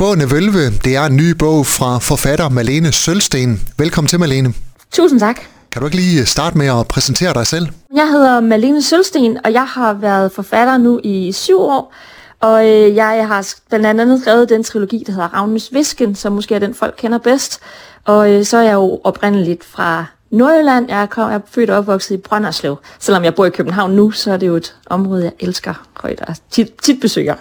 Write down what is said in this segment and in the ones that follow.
Spående Vølve, det er en ny bog fra forfatter Malene Sølsten. Velkommen til, Malene. Tusind tak. Kan du ikke lige starte med at præsentere dig selv? Jeg hedder Malene Sølsten, og jeg har været forfatter nu i syv år. Og øh, jeg har blandt andet skrevet den trilogi, der hedder Ravnes Visken, som måske er den, folk kender bedst. Og øh, så er jeg jo oprindeligt fra Nordjylland. Jeg er, jeg er født og opvokset i Brønderslev. Selvom jeg bor i København nu, så er det jo et område, jeg elsker højt og tit, tit besøger.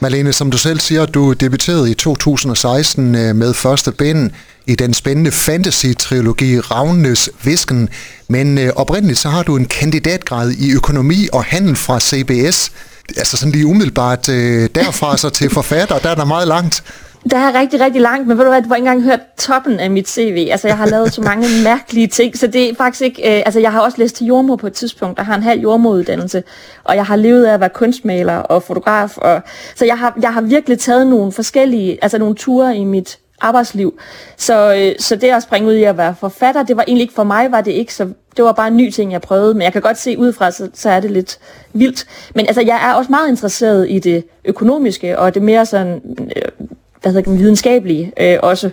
Malene, som du selv siger, du debuterede i 2016 øh, med første bind i den spændende fantasy-trilogi Ravnes Visken, men øh, oprindeligt så har du en kandidatgrad i økonomi og handel fra CBS. Altså sådan lige umiddelbart øh, derfra så til forfatter, der er der meget langt. Der er rigtig, rigtig langt, men ved du hvad, du har ikke engang hørt toppen af mit CV. Altså, jeg har lavet så mange mærkelige ting, så det er faktisk ikke... Øh, altså, jeg har også læst til jordmor på et tidspunkt, og har en halv jordmoruddannelse, og jeg har levet af at være kunstmaler og fotograf, og, så jeg har, jeg har virkelig taget nogle forskellige, altså nogle ture i mit arbejdsliv. Så, øh, så det at springe ud i at være forfatter, det var egentlig ikke for mig, var det ikke, så det var bare en ny ting, jeg prøvede, men jeg kan godt se udefra, så, så er det lidt vildt. Men altså, jeg er også meget interesseret i det økonomiske, og det mere sådan, øh, hvad hedder det, videnskabelige øh, også.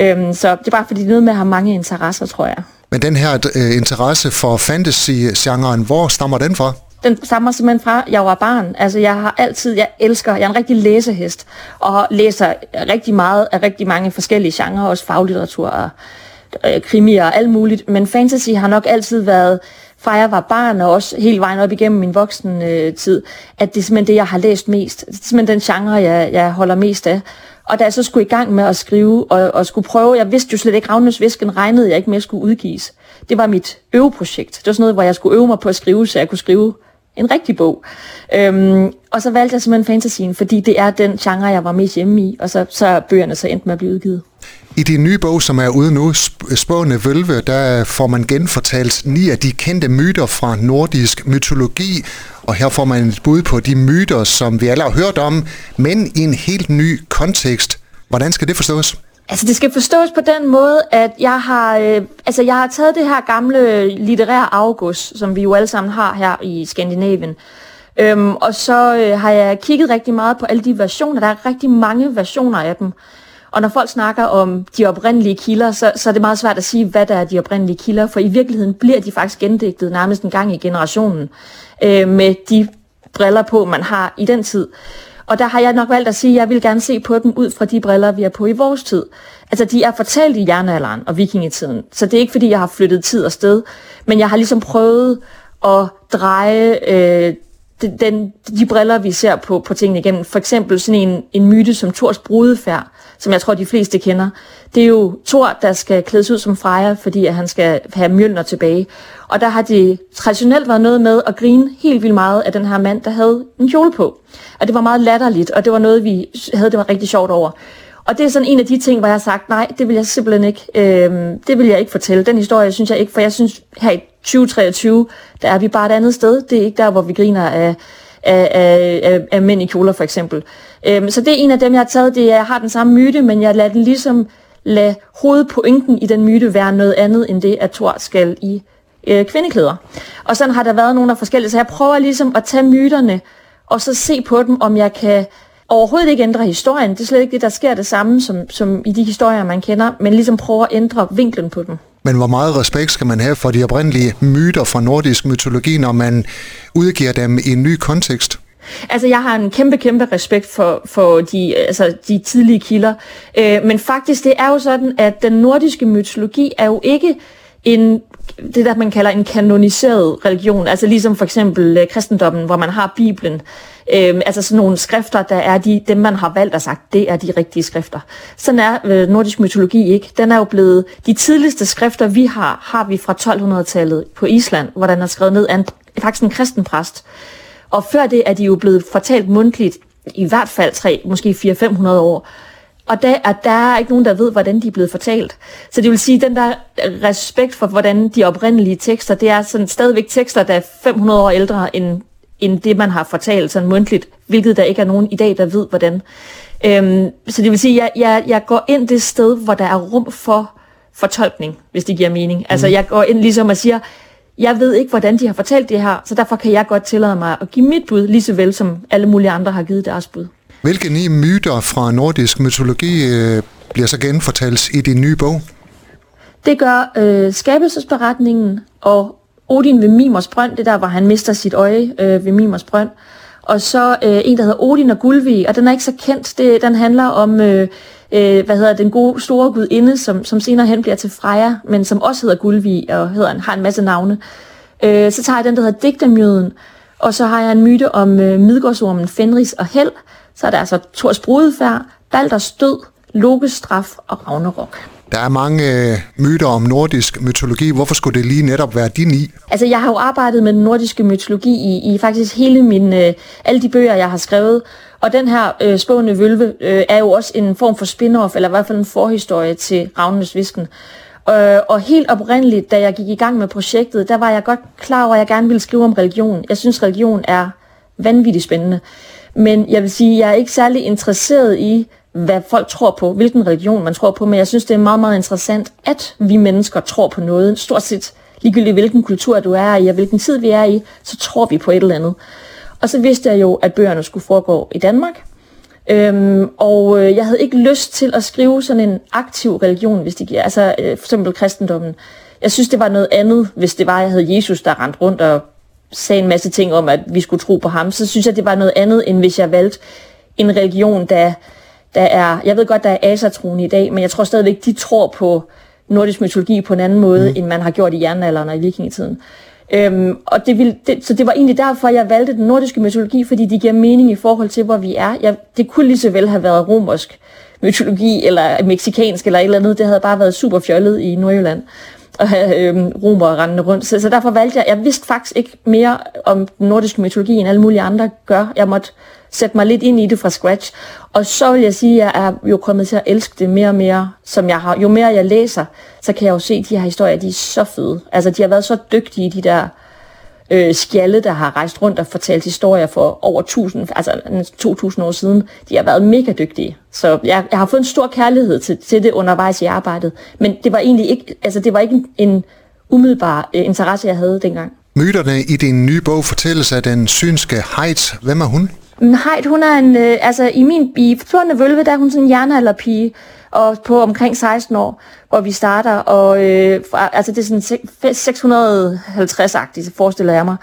Øhm, så det er bare fordi, det er noget med at have mange interesser, tror jeg. Men den her øh, interesse for fantasy-genren, hvor stammer den fra? Den stammer simpelthen fra, jeg var barn. Altså, jeg har altid, jeg elsker, jeg er en rigtig læsehest, og læser rigtig meget af rigtig mange forskellige genrer, også faglitteratur og øh, krimier og alt muligt. Men fantasy har nok altid været, fra jeg var barn og også hele vejen op igennem min voksen øh, tid, at det er simpelthen det, jeg har læst mest. Det er simpelthen den genre, jeg, jeg holder mest af. Og da jeg så skulle i gang med at skrive og, og skulle prøve, jeg vidste jo slet ikke, Ravnes Visken regnede jeg ikke med at skulle udgives. Det var mit øveprojekt. Det var sådan noget, hvor jeg skulle øve mig på at skrive, så jeg kunne skrive en rigtig bog. Øhm, og så valgte jeg simpelthen fantasien, fordi det er den genre, jeg var mest hjemme i, og så, så er bøgerne så endt med at blive udgivet. I din nye bog, som er ude nu, Spående Vølve, der får man genfortalt ni af de kendte myter fra nordisk mytologi, og her får man et bud på de myter, som vi alle har hørt om, men i en helt ny kontekst. Hvordan skal det forstås? Altså det skal forstås på den måde, at jeg har, øh, altså jeg har taget det her gamle litterære august, som vi jo alle sammen har her i Skandinavien, øhm, og så øh, har jeg kigget rigtig meget på alle de versioner. Der er rigtig mange versioner af dem. Og når folk snakker om de oprindelige kilder, så, så er det meget svært at sige, hvad der er de oprindelige kilder, for i virkeligheden bliver de faktisk gendigtet nærmest en gang i generationen øh, med de briller på, man har i den tid. Og der har jeg nok valgt at sige, at jeg vil gerne se på dem ud fra de briller, vi har på i vores tid. Altså, de er fortalt i jernalderen og vikingetiden, så det er ikke, fordi jeg har flyttet tid og sted, men jeg har ligesom prøvet at dreje øh, den, de briller, vi ser på, på tingene igennem. For eksempel sådan en, en myte som Thors brudefærd, som jeg tror, de fleste kender. Det er jo Thor, der skal klædes ud som Freja, fordi at han skal have Mjølner tilbage. Og der har det traditionelt været noget med at grine helt vildt meget af den her mand, der havde en kjole på. Og det var meget latterligt, og det var noget, vi havde det var rigtig sjovt over. Og det er sådan en af de ting, hvor jeg har sagt, nej, det vil jeg simpelthen ikke, øh, det vil jeg ikke fortælle. Den historie synes jeg ikke, for jeg synes her i 2023, der er vi bare et andet sted. Det er ikke der, hvor vi griner af, af, af, af mænd i kjoler for eksempel. Øhm, så det er en af dem, jeg har taget. Det er, jeg har den samme myte, men jeg lader den ligesom lade hovedpointen i den myte være noget andet end det, at Thor skal i øh, kvindeklæder. Og sådan har der været nogle af forskellige. Så jeg prøver ligesom at tage myterne og så se på dem, om jeg kan overhovedet ikke ændre historien. Det er slet ikke det, der sker det samme som, som i de historier, man kender, men ligesom prøver at ændre vinklen på dem. Men hvor meget respekt skal man have for de oprindelige myter fra nordisk mytologi, når man udgiver dem i en ny kontekst? Altså, jeg har en kæmpe, kæmpe respekt for, for de, altså, de tidlige kilder. Øh, men faktisk, det er jo sådan, at den nordiske mytologi er jo ikke en det der, man kalder en kanoniseret religion, altså ligesom for eksempel øh, kristendommen, hvor man har Bibelen, øh, altså sådan nogle skrifter, der er de, dem, man har valgt og sagt, det er de rigtige skrifter. Sådan er øh, nordisk mytologi ikke. Den er jo blevet, de tidligste skrifter, vi har, har vi fra 1200-tallet på Island, hvor den er skrevet ned af en, faktisk en kristen præst. Og før det er de jo blevet fortalt mundtligt i hvert fald 3, måske 400-500 år. Og der, at der er ikke nogen, der ved, hvordan de er blevet fortalt. Så det vil sige, at den der respekt for, hvordan de oprindelige tekster, det er sådan stadigvæk tekster, der er 500 år ældre end, end det, man har fortalt sådan mundtligt, hvilket der ikke er nogen i dag, der ved, hvordan. Øhm, så det vil sige, at jeg, jeg, jeg går ind det sted, hvor der er rum for fortolkning, hvis det giver mening. Altså mm. jeg går ind ligesom og siger, jeg ved ikke, hvordan de har fortalt det her, så derfor kan jeg godt tillade mig at give mit bud, lige så vel som alle mulige andre har givet deres bud. Hvilke ni myter fra nordisk mytologi øh, bliver så genfortalt i din nye bog? Det gør øh, skabelsesberetningen og Odin ved Mimers Brønd, det der, hvor han mister sit øje øh, ved Mimers Brønd. Og så øh, en, der hedder Odin og Gulvi, og den er ikke så kendt. Det, den handler om, øh, øh, hvad hedder den gode store gudinde, som, som senere hen bliver til Freja, men som også hedder Gulvi og hedder, har en masse navne. Øh, så tager jeg den, der hedder Digtermyden, og så har jeg en myte om øh, Midgårdsormen Fenris og Hel. Så er der altså Thors brudefærd, Balders død, Lokes straf og Ragnarok. Der er mange øh, myter om nordisk mytologi. Hvorfor skulle det lige netop være din i? Altså, jeg har jo arbejdet med den nordiske mytologi i, i faktisk hele min, øh, alle de bøger, jeg har skrevet. Og den her øh, spående vølve øh, er jo også en form for spin-off, eller i hvert fald en forhistorie til Ravnenes Visken. Øh, og helt oprindeligt, da jeg gik i gang med projektet, der var jeg godt klar over, at jeg gerne ville skrive om religion. Jeg synes, religion er vanvittigt spændende. Men jeg vil sige, at jeg er ikke særlig interesseret i, hvad folk tror på, hvilken religion man tror på, men jeg synes, det er meget, meget interessant, at vi mennesker tror på noget. Stort set ligegyldigt, hvilken kultur du er i, og hvilken tid vi er i, så tror vi på et eller andet. Og så vidste jeg jo, at bøgerne skulle foregå i Danmark. Øhm, og øh, jeg havde ikke lyst til at skrive sådan en aktiv religion, hvis det giver, altså øh, for eksempel kristendommen. Jeg synes, det var noget andet, hvis det var, at jeg havde Jesus, der rendte rundt og sagde en masse ting om, at vi skulle tro på ham. Så synes jeg, det var noget andet, end hvis jeg valgte en religion, der der er, jeg ved godt, der er asatroen i dag, men jeg tror stadigvæk, de tror på nordisk mytologi på en anden måde, mm. end man har gjort i jernalderen og i vikingetiden. Øhm, og det vil, det, så det var egentlig derfor, jeg valgte den nordiske mytologi, fordi de giver mening i forhold til, hvor vi er. Jeg, det kunne lige så vel have været romersk mytologi, eller meksikansk, eller et eller andet. Det havde bare været super fjollet i Nordjylland at have øhm, romer rendende rundt. Så, så derfor valgte jeg, jeg vidste faktisk ikke mere om den nordiske mytologi, end alle mulige andre gør. Jeg måtte sætte mig lidt ind i det fra scratch. Og så vil jeg sige, at jeg er jo kommet til at elske det mere og mere, som jeg har. Jo mere jeg læser, så kan jeg jo se, at de her historier, de er så fede. Altså, de har været så dygtige, de der øh, skjalde, der har rejst rundt og fortalt historier for over 1000, altså 2000 år siden. De har været mega dygtige. Så jeg, jeg har fået en stor kærlighed til, til det undervejs i arbejdet. Men det var egentlig ikke, altså det var ikke en, en umiddelbar øh, interesse, jeg havde dengang. Myterne i din nye bog fortælles af den synske Heidt. Hvem er hun? Mm, Heid, hun er en, øh, altså i min i Florne Vølve, der er hun sådan en jernalderpige, og på omkring 16 år, hvor vi starter, og øh, fra, altså det er sådan 650-agtigt, forestiller jeg mig.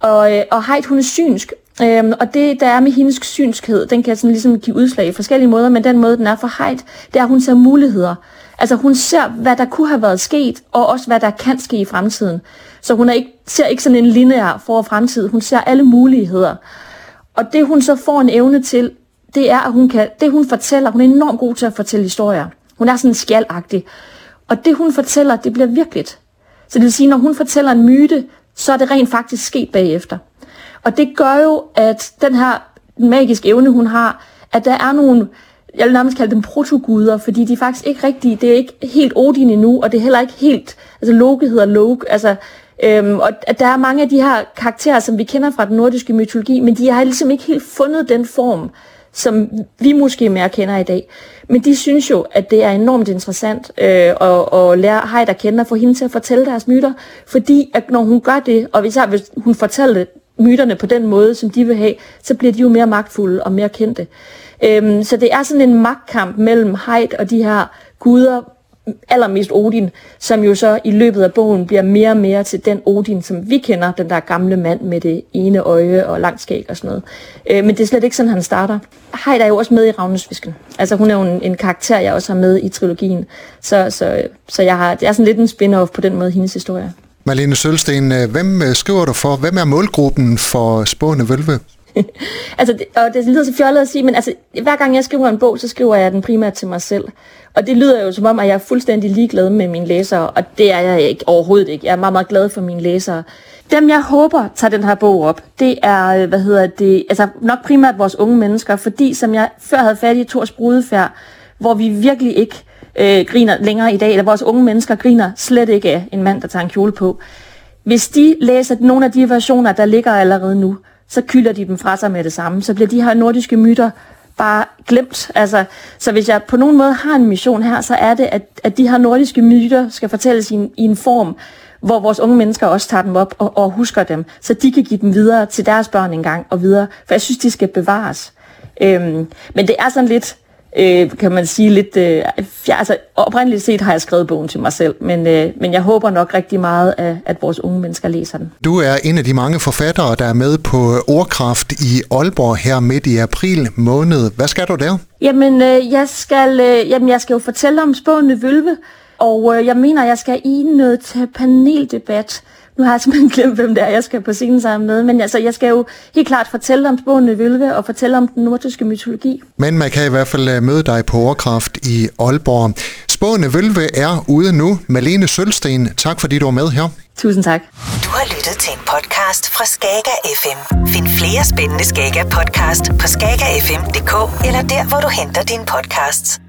Og, øh, og Heid, hun er synsk, Øhm, og det, der er med hendes synskhed, den kan sådan ligesom give udslag i forskellige måder, men den måde, den er for Heid, det er, at hun ser muligheder. Altså hun ser, hvad der kunne have været sket, og også hvad der kan ske i fremtiden. Så hun er ikke, ser ikke sådan en lineær for fremtid, hun ser alle muligheder. Og det hun så får en evne til, det er, at hun kan, det hun fortæller, hun er enormt god til at fortælle historier. Hun er sådan skjaldagtig. Og det hun fortæller, det bliver virkeligt. Så det vil sige, når hun fortæller en myte, så er det rent faktisk sket bagefter. Og det gør jo, at den her magiske evne, hun har, at der er nogle, jeg vil nærmest kalde dem protoguder, fordi de er faktisk ikke rigtige, det er ikke helt Odin endnu, og det er heller ikke helt, altså Loke hedder Loke, altså Øhm, og der er mange af de her karakterer, som vi kender fra den nordiske mytologi, men de har ligesom ikke helt fundet den form, som vi måske mere kender i dag. Men de synes jo, at det er enormt interessant øh, at, at lære Heider kende og få hende til at fortælle deres myter, fordi at når hun gør det, og især hvis hun fortæller myterne på den måde, som de vil have, så bliver de jo mere magtfulde og mere kendte. Øhm, så det er sådan en magtkamp mellem Heid og de her guder, allermest Odin, som jo så i løbet af bogen bliver mere og mere til den Odin, som vi kender, den der gamle mand med det ene øje og langt skæg og sådan noget. Øh, men det er slet ikke sådan, han starter. Heida er jo også med i Ravnesvisken. Altså hun er jo en, en karakter, jeg også har med i trilogien. Så, så, så jeg har, det er sådan lidt en spin-off på den måde, hendes historie. Malene Sølsten, øh, hvem øh, skriver du for? Hvem er målgruppen for Spående Vølve? altså, det, og det lyder så fjollet at sige, men altså, hver gang jeg skriver en bog, så skriver jeg den primært til mig selv. Og det lyder jo som om, at jeg er fuldstændig ligeglad med mine læsere, og det er jeg ikke, overhovedet ikke. Jeg er meget, meget glad for mine læsere. Dem, jeg håber tager den her bog op, det er, hvad hedder det, altså nok primært vores unge mennesker, fordi som jeg før havde fat i Tors brudefærd, hvor vi virkelig ikke øh, griner længere i dag, eller vores unge mennesker griner slet ikke af en mand, der tager en kjole på. Hvis de læser nogle af de versioner, der ligger allerede nu, så kylder de dem fra sig med det samme. Så bliver de her nordiske myter bare glemt. Altså, så hvis jeg på nogen måde har en mission her, så er det, at, at de her nordiske myter skal fortælles i en, i en form, hvor vores unge mennesker også tager dem op og, og husker dem, så de kan give dem videre til deres børn engang og videre. For jeg synes, de skal bevares. Øhm, men det er sådan lidt, øh, kan man sige, lidt... Øh, ja, altså, oprindeligt set har jeg skrevet bogen til mig selv, men, øh, men jeg håber nok rigtig meget, at, at vores unge mennesker læser den. Du er en af de mange forfattere, der er med på Ordkraft i Aalborg her midt i april måned. Hvad skal du der? Jamen, øh, jeg, skal, øh, jamen, jeg skal jo fortælle om spående vølve, og øh, jeg mener, jeg skal i noget til paneldebat. Nu har jeg simpelthen glemt, hvem det er, jeg skal på scenen sammen med. Men altså, jeg skal jo helt klart fortælle om spående vølve og fortælle om den nordiske mytologi. Men man kan i hvert fald øh, møde dig på Overkraft i Aalborg. Spående vølve er ude nu. Malene Sølsten, tak fordi du var med her. Tusind tak. Du har lyttet til en podcast fra Skager FM. Find flere spændende Skager podcast på skagerfm.dk eller der, hvor du henter dine podcasts.